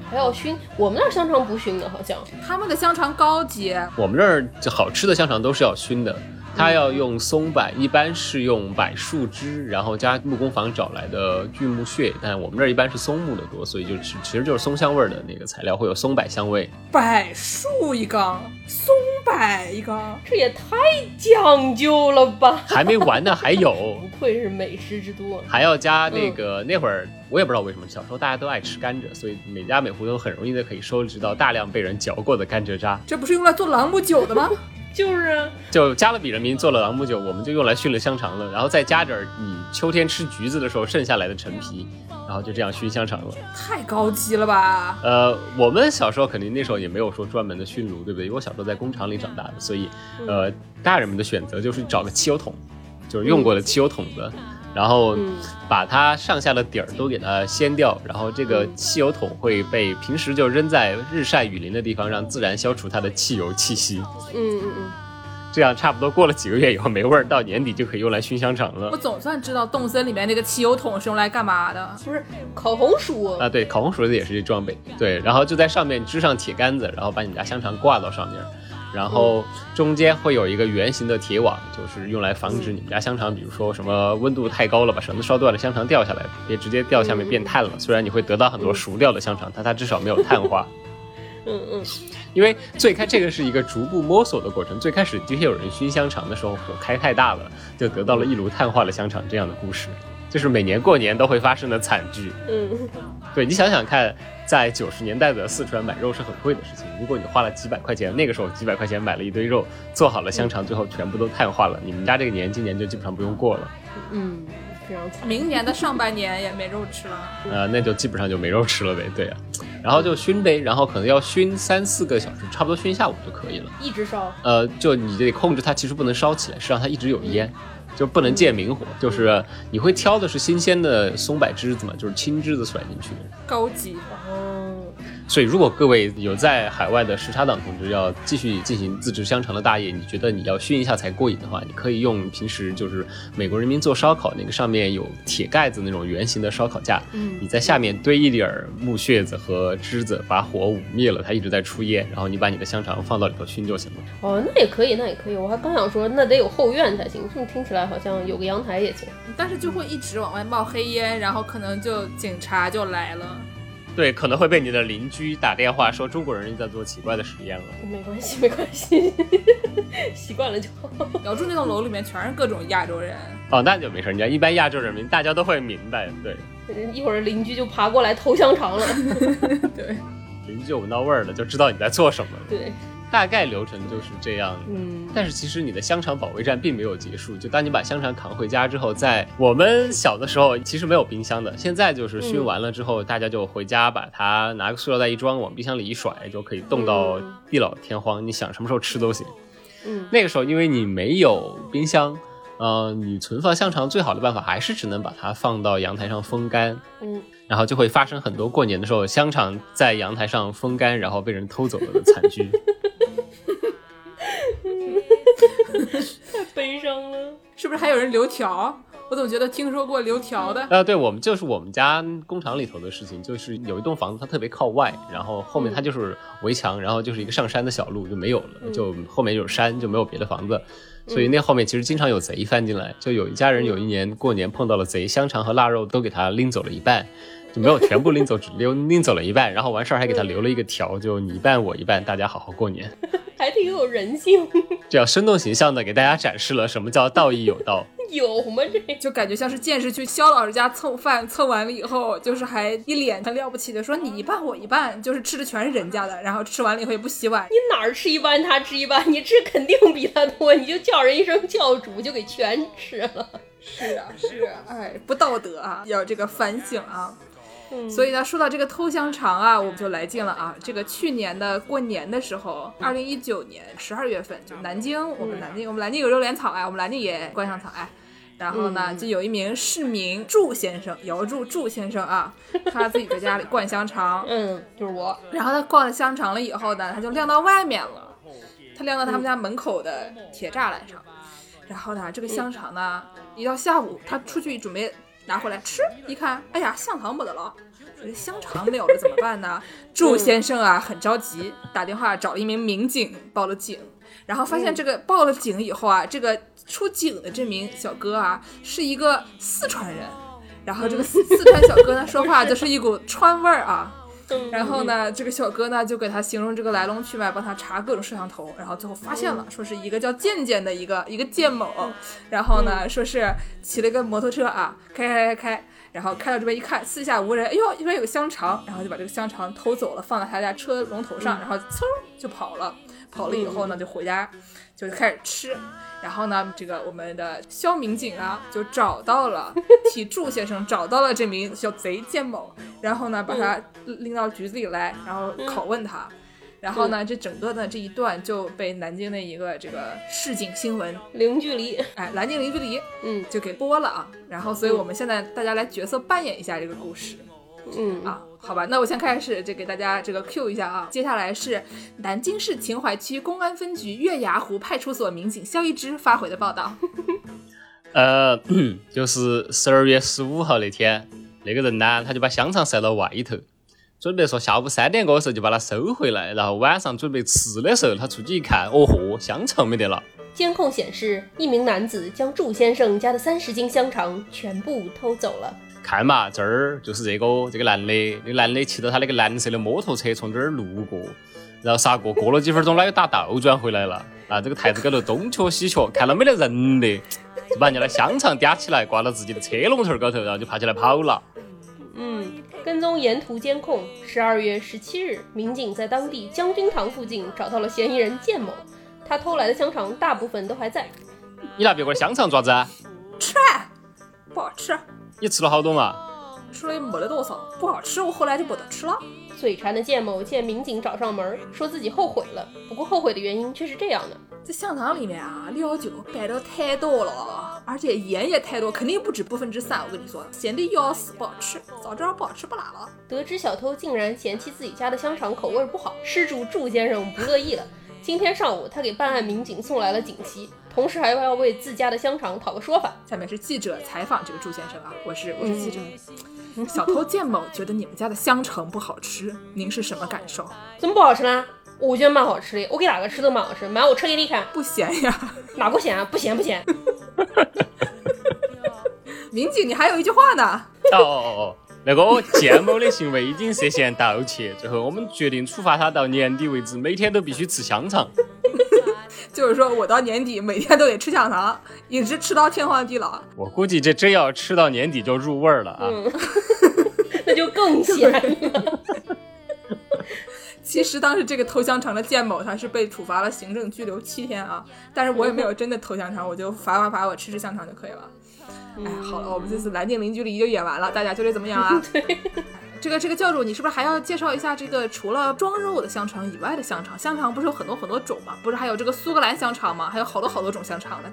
还要熏，我们那儿香肠不熏的，好像。他们的香肠高级，我们这儿就好吃的香肠都是要熏的，它要用松柏，一般是用柏树枝，然后加木工坊找来的锯木屑，但我们这儿一般是松木的多，所以就其其实就是松香味儿的那个材料，会有松柏香味。柏树一缸，松柏一缸，这也太讲究了吧！还没完呢，还有。不愧是美食之都啊。还要加那个、那会儿我也不知道为什么，小时候大家都爱吃甘蔗，所以每家每户都很容易的可以收集到大量被人嚼过的甘蔗渣。这不是用来做朗姆酒的吗？就是啊，就加勒比人民做了朗姆酒，我们就用来熏了香肠了，然后再加点儿你秋天吃橘子的时候剩下来的陈皮，然后就这样熏香肠了。太高级了吧！呃，我们小时候肯定那时候也没有说专门的熏炉，对不对？因为我小时候在工厂里长大的，所以呃，大人们的选择就是找个汽油桶，就是用过的汽油桶子，然后嗯把它上下的底儿都给它掀掉，然后这个汽油桶会被平时就扔在日晒雨淋的地方，让自然消除它的汽油气息。嗯嗯嗯，这样差不多过了几个月以后没味儿，到年底就可以用来熏香肠了我。总算知道动森里面那个汽油桶是用来干嘛的。不是烤红薯，啊，对，烤红薯的也是这装备，对，然后就在上面支上铁杆子，然后把你家香肠挂到上面，然后中间会有一个圆形的铁网，就是用来防止你们家香肠，比如说什么温度太高了，把绳子烧断了，香肠掉下来，别直接掉下面变碳了。虽然你会得到很多熟掉的香肠，但它至少没有碳化。嗯嗯，因为最开这个是一个逐步摸索的过程，最开始的确有人熏香肠的时候火开太大了，就得到了一炉碳化的香肠这样的故事。就是每年过年都会发生的惨剧。嗯，对你想想看，在九十年代的四川买肉是很贵的事情。如果你花了几百块钱，那个时候几百块钱买了一堆肉，做好了香肠，最后全部都碳化了，你们家这个年今年就基本上不用过了。嗯，非常惨。明年的上半年也没肉吃了。呃，那就基本上就没肉吃了呗。对呀、然后就熏呗，然后可能要熏三四个小时，差不多熏一下午就可以了。一直烧，呃，就你得控制它，其实不能烧起来，是让它一直有烟，就不能见明火。就是你会挑的是新鲜的松柏枝子嘛，就是青枝子甩进去。高级，哦，所以，如果各位有在海外的时差党同志要继续进行自制香肠的大业，你觉得你要熏一下才过瘾的话，你可以用平时就是美国人民做烧烤那个上面有铁盖子那种圆形的烧烤架，嗯你在下面堆一点儿木屑子和枝子，把火捂灭了，它一直在出烟，然后你把你的香肠放到里头熏就行了。哦，那也可以，那也可以。我还刚想说，那得有后院才行。这么听起来好像有个阳台也行。但是就会一直往外冒黑烟，然后可能就警察就来了。对，可能会被你的邻居打电话说中国人在做奇怪的实验了。没关系，没关系，习惯了就好。姚柱那栋楼里面全是各种亚洲人，哦，那就没事，你看一般亚洲人民大家都会明白，对，一会儿邻居就爬过来偷香肠了。对，邻居就闻到味儿了，就知道你在做什么了。对，大概流程就是这样。嗯，但是其实你的香肠保卫战并没有结束，就当你把香肠扛回家之后，在我们小的时候其实没有冰箱的，现在就是熏完了之后，大家就回家把它拿个塑料袋一装，往冰箱里一甩，就可以冻到嗯地老天荒，你想什么时候吃都行。嗯，那个时候因为你没有冰箱，呃，你存放香肠最好的办法还是只能把它放到阳台上风干，嗯，然后就会发生很多过年的时候香肠在阳台上风干，然后被人偷走了的惨剧。太悲伤了。是不是还有人留条？我怎么觉得听说过留条的？呃，对，我们就是我们家工厂里头的事情，就是有一栋房子，它特别靠外，然后后面它就是围墙，然后就是一个上山的小路就没有了，就后面有山，就没有别的房子，所以那后面其实经常有贼翻进来。就有一家人有一年过年碰到了贼，香肠和腊肉都给他拎走了一半。就没有全部拎走，只拎拎走了一半，然后完事儿还给他留了一个条，就你一半我一半，大家好好过年。还挺有人性，这样生动形象的给大家展示了什么叫道义有道。有吗？这就感觉像是见识去肖老师家蹭饭，蹭完了以后，就是还一脸很了不起的说你一半我一半，就是吃的全是人家的，然后吃完了以后也不洗碗。你哪儿吃一半，他吃一半，你吃肯定比他多，你就叫人一声教主，就给全吃了。是啊，是啊，哎，不道德啊，要这个反省啊。嗯所以呢，说到这个偷香肠啊，我们就来劲了啊。这个去年的过年的时候，二零一九年十二月份，就南京，我们南京，我们南京有肉莲草哎，我们南京也灌香草哎。然后呢，就有一名市民祝先生，姚祝祝先生啊，他自己在家里灌香肠，嗯，就是我。然后他灌了香肠了以后呢，他就晾到外面了，他晾到他们家门口的铁栅栏上。然后呢，这个香肠呢，一到下午，他出去准备拿回来吃，一看，哎呀，香肠没得了。这香肠没有了怎么办呢？祝先生啊很着急，打电话找了一名民警报了警，然后发现这个报了警以后啊，这个出警的这名小哥啊是一个四川人，然后这个四四川小哥呢说话就是一股川味儿啊。然后呢，这个小哥呢就给他形容这个来龙去脉，帮他查各种摄像头，然后最后发现了，说是一个叫健健的一个一个健某，然后呢说是骑了一个摩托车啊，开开开开，然后开到这边一看，四下无人，哎呦，这边有个香肠，然后就把这个香肠偷走了，放在他家车龙头上，然后嗖就跑了，跑了以后呢就回家就开始吃。然后呢，这个我们的肖民警啊，就找到了 替祝先生找到了这名小贼健某，然后呢，把他拎到局子里来，然后拷问他。然后呢，这整个的这一段就被南京的一个这个市井新闻，零距离，哎，南京零距离嗯就给播了啊。然后，所以我们现在大家来角色扮演一下这个故事。嗯啊，好吧，那我先开始就给大家这个 Q 一下啊。接下来是南京市秦淮区公安分局月牙湖派出所民警肖一之发回的报道。呃，就是十二月十五号那天，那个人呢，他就把香肠塞到外头，准备说下午三点过的时候就把它收回来，然后晚上准备吃的时候，他出去一看，哦豁，香肠没得了。监控显示，一名男子将祝先生家的三十斤香肠全部偷走了。看嘛，这儿就是这个这个男的，那个男的骑着他那个蓝色的摩托车从这儿路过，然后啥过，过了几分钟，他又打倒转回来了。啊，这个台子高头东瞧西瞧，看到没得人的，就把人家的香肠叼起来挂到自己的车龙头高头，然后就爬起来跑了。嗯，跟踪沿途监控，十二月十七日，民警在当地将军堂附近找到了嫌疑人建某，他偷来的香肠大部分都还在。你拿别个的香肠做啥子啊？吃，不好吃，你吃了好多嘛？吃了也没得多少，不好吃，我后来就没得吃了。嘴馋的建某见民警找上门，说自己后悔了，不过后悔的原因却是这样的：这香肠里面啊，料酒摆的太多了，而且盐也太多，肯定不止百分之三。我跟你说，咸的要死，不好吃，早知道不好吃不拿了。得知小偷竟然嫌弃自己家的香肠口味不好，失主祝先生不乐意了。今天上午，他给办案民警送来了锦旗，同时还要为自家的香肠讨个说法。下面是记者采访这个朱先生啊，我是我是记者。小偷建某觉得你们家的香肠不好吃，您是什么感受？怎么不好吃呢？我觉得蛮好吃的，我给哪个吃都蛮好吃。妈，我吃给你看，不咸呀？哪个咸啊？不咸不咸。民警，你还有一句话呢？哦哦哦，那个建某的行为已经涉嫌盗窃，最后我们决定处罚他到年底为止，每天都必须吃香肠。就是说我到年底每天都得吃香肠，一直吃到天荒地老。我估计这真要吃到年底就入味儿了啊！那就更 咸了。其实当时这个偷香肠的建某他是被处罚了行政拘留七天啊，但是我也没有真的偷香肠，我就罚罚罚我吃吃香肠就可以了。哎，好了，我们这次《蓝镜零》距离就演完了，大家觉得怎么样啊？对。这个这个教主，你是不是还要介绍一下这个除了装肉的香肠以外的香肠？香肠不是有很多很多种吗？不是还有这个苏格兰香肠吗？还有好多好多种香肠呢。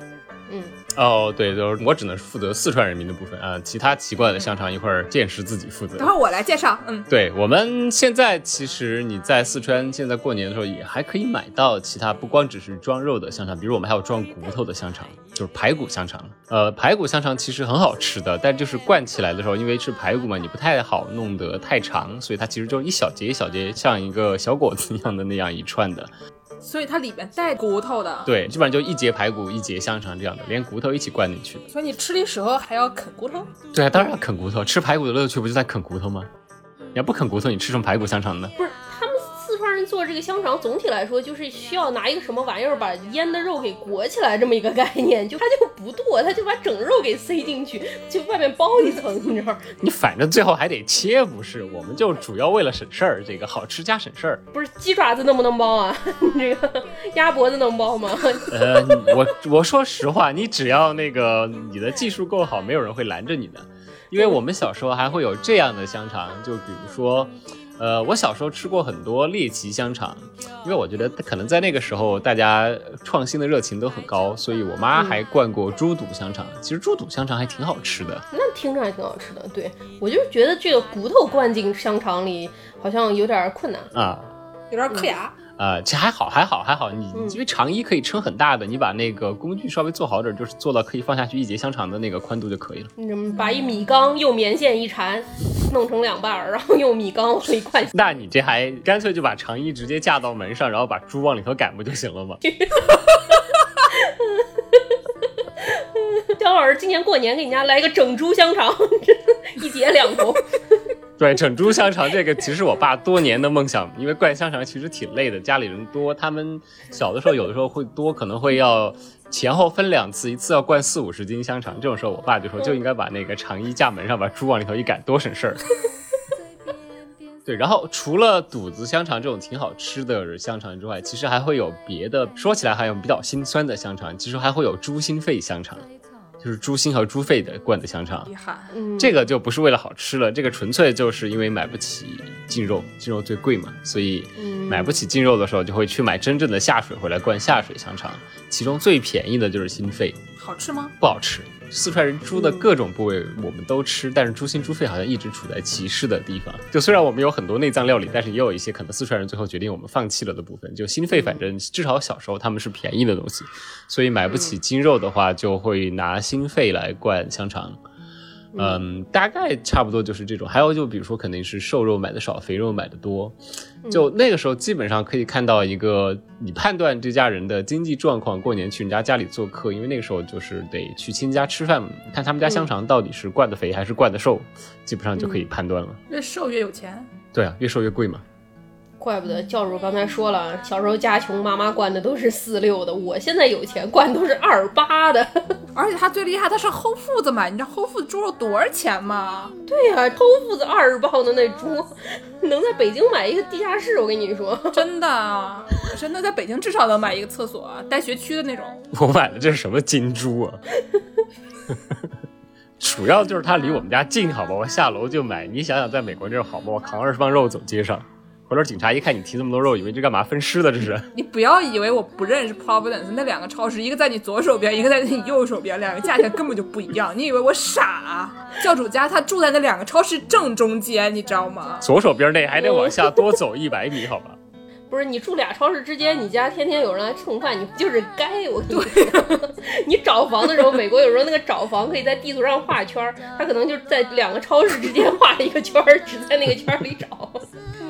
嗯，哦，对，就是我只能负责四川人民的部分啊，其他奇怪的香肠一会儿见识自己负责。等会儿我来介绍。嗯，对，我们现在其实你在四川现在过年的时候也还可以买到其他不光只是装肉的香肠，比如我们还有装骨头的香肠，就是排骨香肠。呃，排骨香肠其实很好吃的，但就是灌起来的时候，因为是排骨嘛，你不太好弄得太长，所以它其实就是一小节一小节，像一个小果子一样的那样一串的。所以它里面带骨头的，对，基本上就一节排骨一节香肠这样的，连骨头一起灌进去的。所以你吃的时候还要啃骨头？对啊，当然要啃骨头，吃排骨的乐趣不就在啃骨头吗？你要不啃骨头，你吃什么排骨香肠呢？不是。做这个香肠，总体来说就是需要拿一个什么玩意儿把腌的肉给裹起来，这么一个概念，就它就不剁，它就把整肉给塞进去，就外面包一层，你知道？你反正最后还得切，不是？我们就主要为了省事儿，这个好吃加省事儿。不是鸡爪子能不能包啊？你这个鸭脖子能包吗？呃，我我说实话，你只要那个你的技术够好，没有人会拦着你的，因为我们小时候还会有这样的香肠，就比如说。呃，我小时候吃过很多猎奇香肠，因为我觉得可能在那个时候大家创新的热情都很高，所以我妈还灌过猪肚香肠。其实猪肚香肠还挺好吃的，那听着还挺好吃的。对我就是觉得这个骨头灌进香肠里好像有点困难啊，有点磕牙。呃，其实还好，还好，还好。你因为肠衣可以撑很大的，你把那个工具稍微做好点，就是做到可以放下去一节香肠的那个宽度就可以了。你把一米缸用棉线一缠，弄成两半儿，然后用米缸往里灌。那你这还干脆就把肠衣直接架到门上，然后把猪往里头赶不就行了吗？姜老师今年过年给你家来个整猪香肠，一节两头。对，整猪香肠这个其实我爸多年的梦想，因为灌香肠其实挺累的，家里人多，他们小的时候有的时候会多，可能会要前后分两次，一次要灌四五十斤香肠，这种时候我爸就说就应该把那个肠衣架门上，把猪往里头一赶，多省事儿。对，然后除了肚子香肠这种挺好吃的香肠之外，其实还会有别的，说起来还有比较心酸的香肠，其实还会有猪心肺香肠。就是猪心和猪肺的灌的香肠，这个就不是为了好吃了，这个纯粹就是因为买不起净肉，净肉最贵嘛，所以买不起净肉的时候，就会去买真正的下水回来灌下水香肠，其中最便宜的就是心肺，好吃吗？不好吃。四川人猪的各种部位我们都吃，但是猪心猪肺好像一直处在歧视的地方。就虽然我们有很多内脏料理，但是也有一些可能四川人最后决定我们放弃了的部分。就心肺，反正至少小时候他们是便宜的东西，所以买不起精肉的话，就会拿心肺来灌香肠。嗯，大概差不多就是这种。还有就比如说，肯定是瘦肉买的少，肥肉买的多。就那个时候，基本上可以看到一个你判断这家人的经济状况。过年去人家家里做客，因为那个时候就是得去亲家吃饭，看他们家香肠到底是灌的肥还是灌的瘦，基本上就可以判断了。越瘦越有钱。对啊，越瘦越贵嘛。怪不得教主刚才说了，小时候家穷，妈妈灌的都是四六的，我现在有钱，灌都是二八的。而且他最厉害，他是齁腹子买，你知道齁腹子猪肉多少钱吗？对呀、偷父子二十磅的那猪，能在北京买一个地下室，我跟你说。真的，真的在北京至少能买一个厕所，带学区的那种。我买的这是什么金猪啊？主要就是它离我们家近，好吧？我下楼就买。你想想，在美国这种好吗？我扛二十磅肉走街上，回头警察一看你提这么多肉，以为这干嘛分尸的？这是？你不要以为我不认识 Providence 那两个超市，一个在你左手边，一个在你右手边，两个价钱根本就不一样。你以为我傻啊？教主家他住在那两个超市正中间，你知道吗？左手边那还得往下多走一百米，好吧？不是你住俩超市之间，你家天天有人来蹭饭，你就是该。我跟你说，你找房的时候，美国有时候那个找房可以在地图上画圈儿，他可能就在两个超市之间画了一个圈儿，只在那个圈儿里找。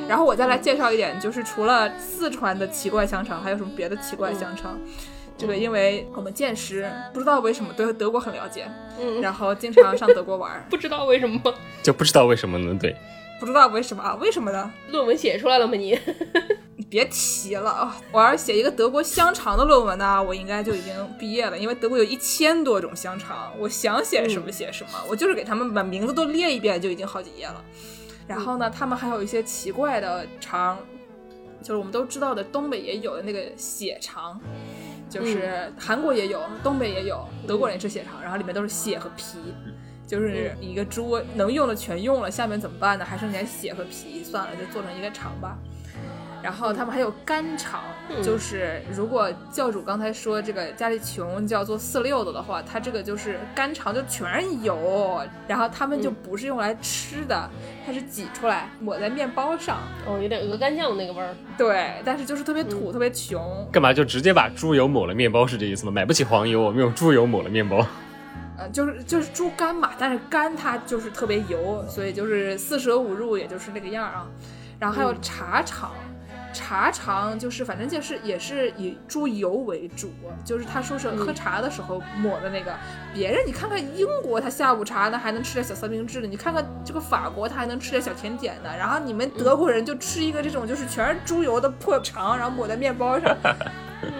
然后我再来介绍一点，就是除了四川的奇怪香肠，还有什么别的奇怪香肠？这个因为我们见识不知道为什么对德国很了解，嗯，然后经常上德国玩儿，不知道为什么 就不知道为什么呢？对，不知道为什么啊？为什么呢？论文写出来了吗你？你别提了啊！我要是写一个德国香肠的论文呢，我应该就已经毕业了，因为德国有一千多种香肠，我想写什么写什么，我就是给他们把名字都列一遍就已经好几页了。然后呢，他们还有一些奇怪的肠，就是我们都知道的，东北也有的那个血肠，就是韩国也有，东北也有，德国人也吃血肠，然后里面都是血和皮。就是一个猪能用的全用了，下面怎么办呢？还剩点血和皮，算了，就做成一个肠吧。然后他们还有干肠，就是如果教主刚才说这个家里穷就要做四六的的话，他这个就是干肠就全是油，然后他们就不是用来吃的，它是挤出来抹在面包上。哦，有点鹅肝酱那个味儿。对，但是就是特别土，特别穷。干嘛就直接把猪油抹了面包是这意思吗？买不起黄油，我们用猪油抹了面包。呃，就是就是猪肝嘛，但是肝它就是特别油，所以就是四舍五入也就是那个样儿啊。然后还有茶肠，茶肠就是反正就是也是以猪油为主，就是他说是喝茶的时候抹的那个。别人你看看英国，他下午茶呢还能吃点小三明治呢，你看看这个法国，他还能吃点小甜点呢。然后你们德国人就吃一个这种就是全是猪油的破肠，然后抹在面包上。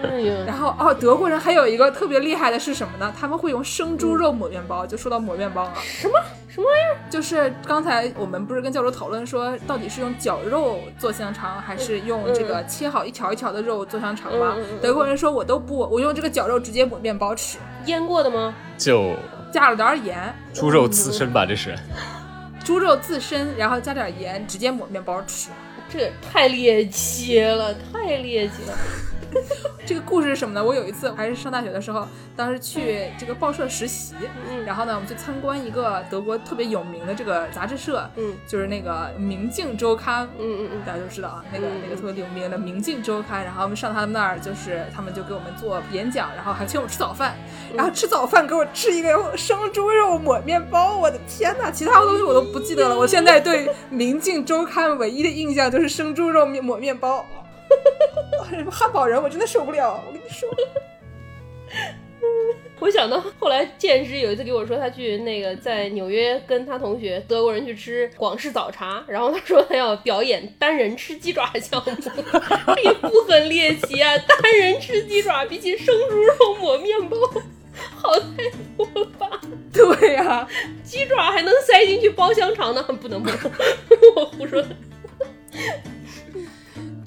哎呀，然后哦，德国人还有一个特别厉害的是什么呢？他们会用生猪肉抹面包。就说到抹面包了，什么什么玩意儿？就是刚才我们不是跟教授讨论说，到底是用绞肉做香肠，还是用这个切好一条一条的肉做香肠吗？嗯嗯嗯德国人说我都不，我用这个绞肉直接抹面包吃，腌过的吗？就加了点盐，猪肉刺身吧，这是。猪肉自身，然后加点盐，直接抹面包吃。这太猎奇了，太猎奇了。这个故事是什么呢？我有一次还是上大学的时候，当时去这个报社实习，嗯。然后呢，我们去参观一个德国特别有名的这个杂志社，嗯。就是那个《明镜周刊》，嗯嗯嗯，大家都知道啊，那个嗯那个特别有名的《明镜周刊》，然后我们上他们那儿，就是他们就给我们做演讲，然后还请我们吃早饭，然后吃早饭给我吃一个生猪肉抹面包，我的天呐，其他东西我都不记得了。我现在对《明镜周刊》唯一的印象就是生猪肉面抹面包，汉堡人我真的受不了，我跟你说。我想到后来建师有一次给我说，他去那个在纽约跟他同学德国人去吃广式早茶，然后他说他要表演单人吃鸡爪项目，这也不很猎奇啊！单人吃鸡爪比起生猪肉抹面包好太多了吧？对呀、鸡爪还能塞进去包香肠呢？不能不能，我胡说的。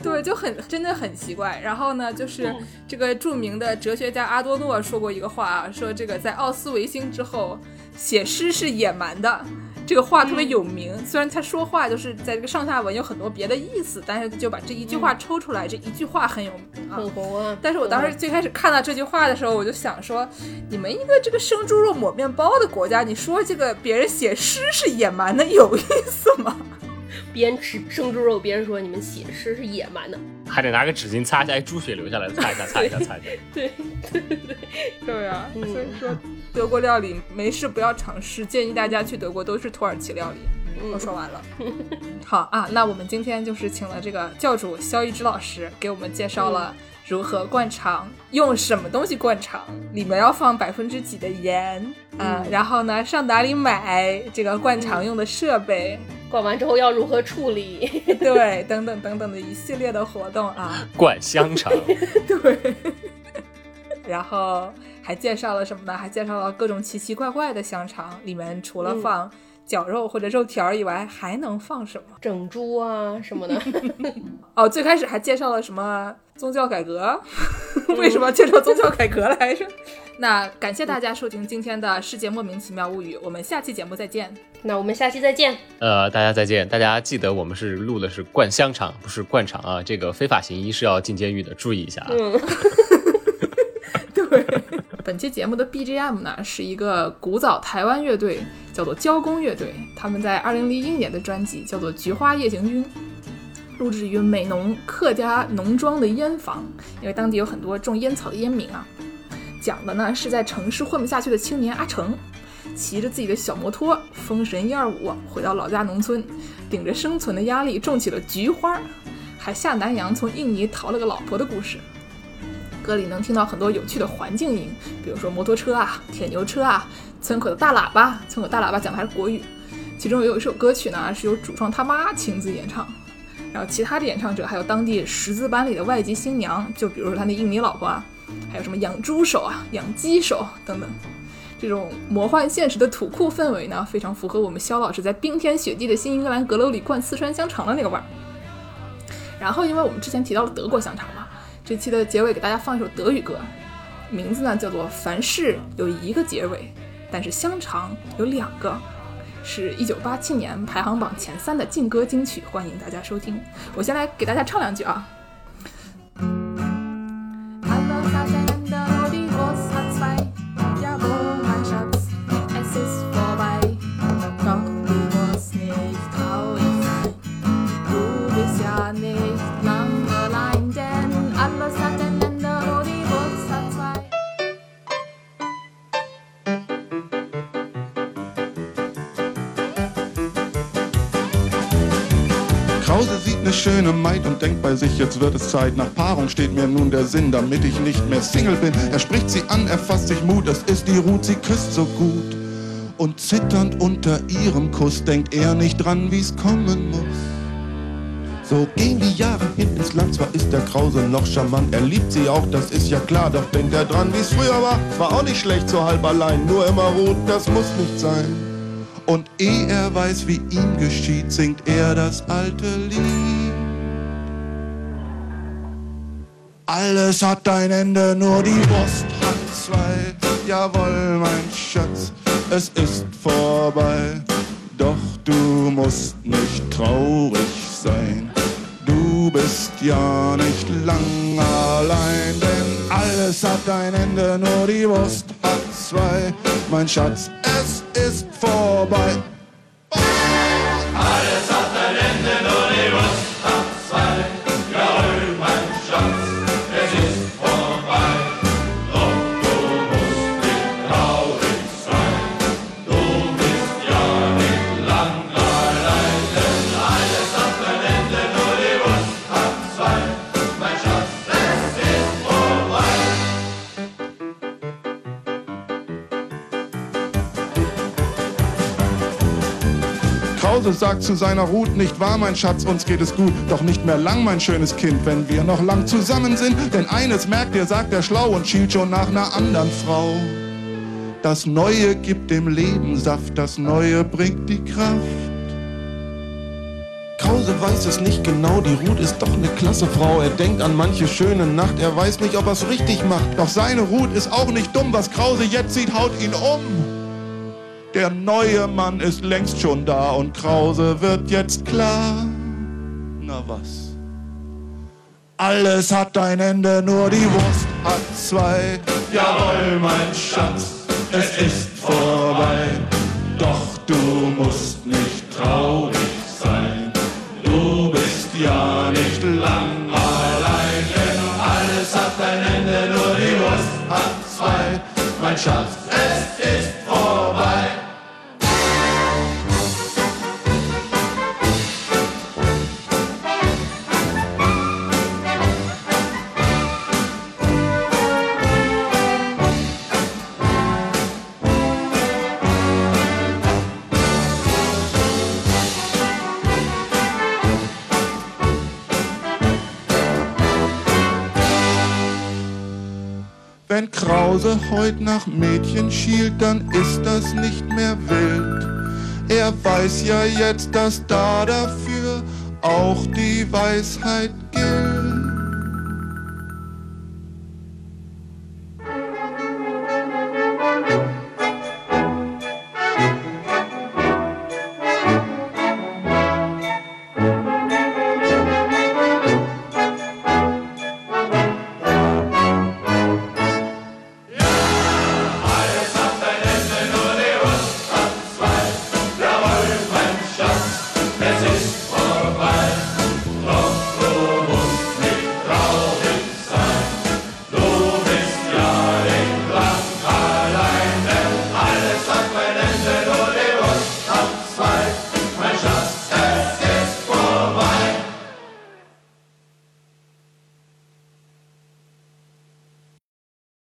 对，就很真的很奇怪。然后呢，就是嗯这个著名的哲学家阿多诺说过一个话啊，说这个在奥斯维辛之后，写诗是野蛮的。这个话特别有名，虽然他说话就是在这个上下文有很多别的意思，但是就把这一句话抽出来，这一句话很有名啊。很红啊！但是我当时最开始看到这句话的时候，我就想说，你们一个这个生猪肉抹面包的国家，你说这个别人写诗是野蛮的，有意思吗？边吃生猪肉边说你们写诗是野蛮的，还得拿个纸巾擦一下，哎，猪血流下来，擦一下，擦一下，擦一下。对对对对，对啊，嗯所以说德国料理没事不要尝试，建议大家去德国都是土耳其料理。我说完了。好啊，那我们今天就是请了这个教主肖一之老师给我们介绍了如何灌肠，用什么东西灌肠，里面要放百分之几的盐啊、然后呢上哪里买这个灌肠用的设备。灌完之后要如何处理？对，等等等等的一系列的活动啊，灌香肠，对。然后还介绍了什么呢？还介绍了各种奇奇怪怪的香肠，里面除了放绞肉或者肉条以外，还能放什么？整猪啊什么的。哦，最开始还介绍了什么宗教改革？为什么要介绍宗教改革来着？那感谢大家收听今天的世界莫名其妙物语，我们下期节目再见。那我们下期再见。呃，大家再见。大家记得我们是录的是灌香肠，不是灌肠啊。这个非法行医是要进监狱的，注意一下啊。嗯，对，本期节目的 BGM 呢是一个古早台湾乐队，叫做交工乐队。他们在2001年的专辑叫做《菊花夜行军》，录制于美浓客家农庄的烟房，因为当地有很多种烟草的烟民啊。讲的呢是在城市混不下去的青年阿成，骑着自己的小摩托，风神一二五回到老家农村，顶着生存的压力种起了菊花，还下南洋从印尼逃了个老婆的故事。歌里能听到很多有趣的环境音，比如说摩托车啊、铁牛车啊、村口的大喇叭。村口大喇叭讲的还是国语。其中有一首歌曲呢是由主创他妈亲自演唱，然后其他的演唱者还有当地十字班里的外籍新娘，就比如说他那印尼老婆啊，还有什么养猪手啊、养鸡手等等。这种魔幻现实的土库氛围呢，非常符合我们肖老师在冰天雪地的新英格兰阁楼里灌四川香肠的那个味儿。然后，因为我们之前提到了德国香肠嘛，这期的结尾给大家放一首德语歌，名字呢叫做《凡事有一个结尾，但是香肠有两个》，是一九八七年排行榜前三的劲歌金曲，欢迎大家收听。我先来给大家唱两句啊。Sieht eine schöne Maid und denkt bei sich, jetzt wird es Zeit. Nach Paarung steht mir nun der Sinn, damit ich nicht mehr Single bin. Er spricht sie an, er fasst sich Mut, es ist die Ruth, sie küsst so gut. Und zitternd unter ihrem Kuss denkt er nicht dran, wie's kommen muss. So gehen die Jahre hin ins Land, zwar ist der Krause noch charmant, er liebt sie auch, das ist ja klar, doch denkt er dran, wie's früher war, war auch nicht schlecht, so halb allein, nur immer rot, das muss nicht sein. Und ehe er weiß, wie ihm geschieht, singt er das alte Lied. Alles hat ein Ende, nur die Wurst hat zwei. Jawohl, mein Schatz, es ist vorbei. Doch du musst nicht traurig sein. Du bist ja nicht lang allein, denn alles hat ein Ende, nur die Wurst hat zwei. Mein Schatz, es ist vorbei. Sagt zu seiner Ruth, nicht wahr, mein Schatz, uns geht es gut, doch nicht mehr lang, mein schönes Kind, wenn wir noch lang zusammen sind. Denn eines merkt ihr, sagt er schlau und schielt schon nach einer anderen Frau. Das Neue gibt dem Leben Saft, das Neue bringt die Kraft. Krause weiß es nicht genau, die Ruth ist doch eine klasse Frau. Er denkt an manche schöne Nacht, er weiß nicht, ob er's richtig macht. Doch seine Ruth ist auch nicht dumm, was Krause jetzt sieht, haut ihn um. Der neue Mann ist längst schon da und Krause wird jetzt klar. Na was? Alles hat ein Ende, nur die Wurst hat zwei. Jawohl, mein Schatz, es ist vorbei. Doch du musst nicht traurig sein. Du bist ja nicht lang allein, denn alles hat ein Ende, nur die Wurst hat zwei. Mein Schatz, Krause heut nach Mädchen schielt, dann ist das nicht mehr wild. Er weiß ja jetzt, dass da dafür auch die Weisheit.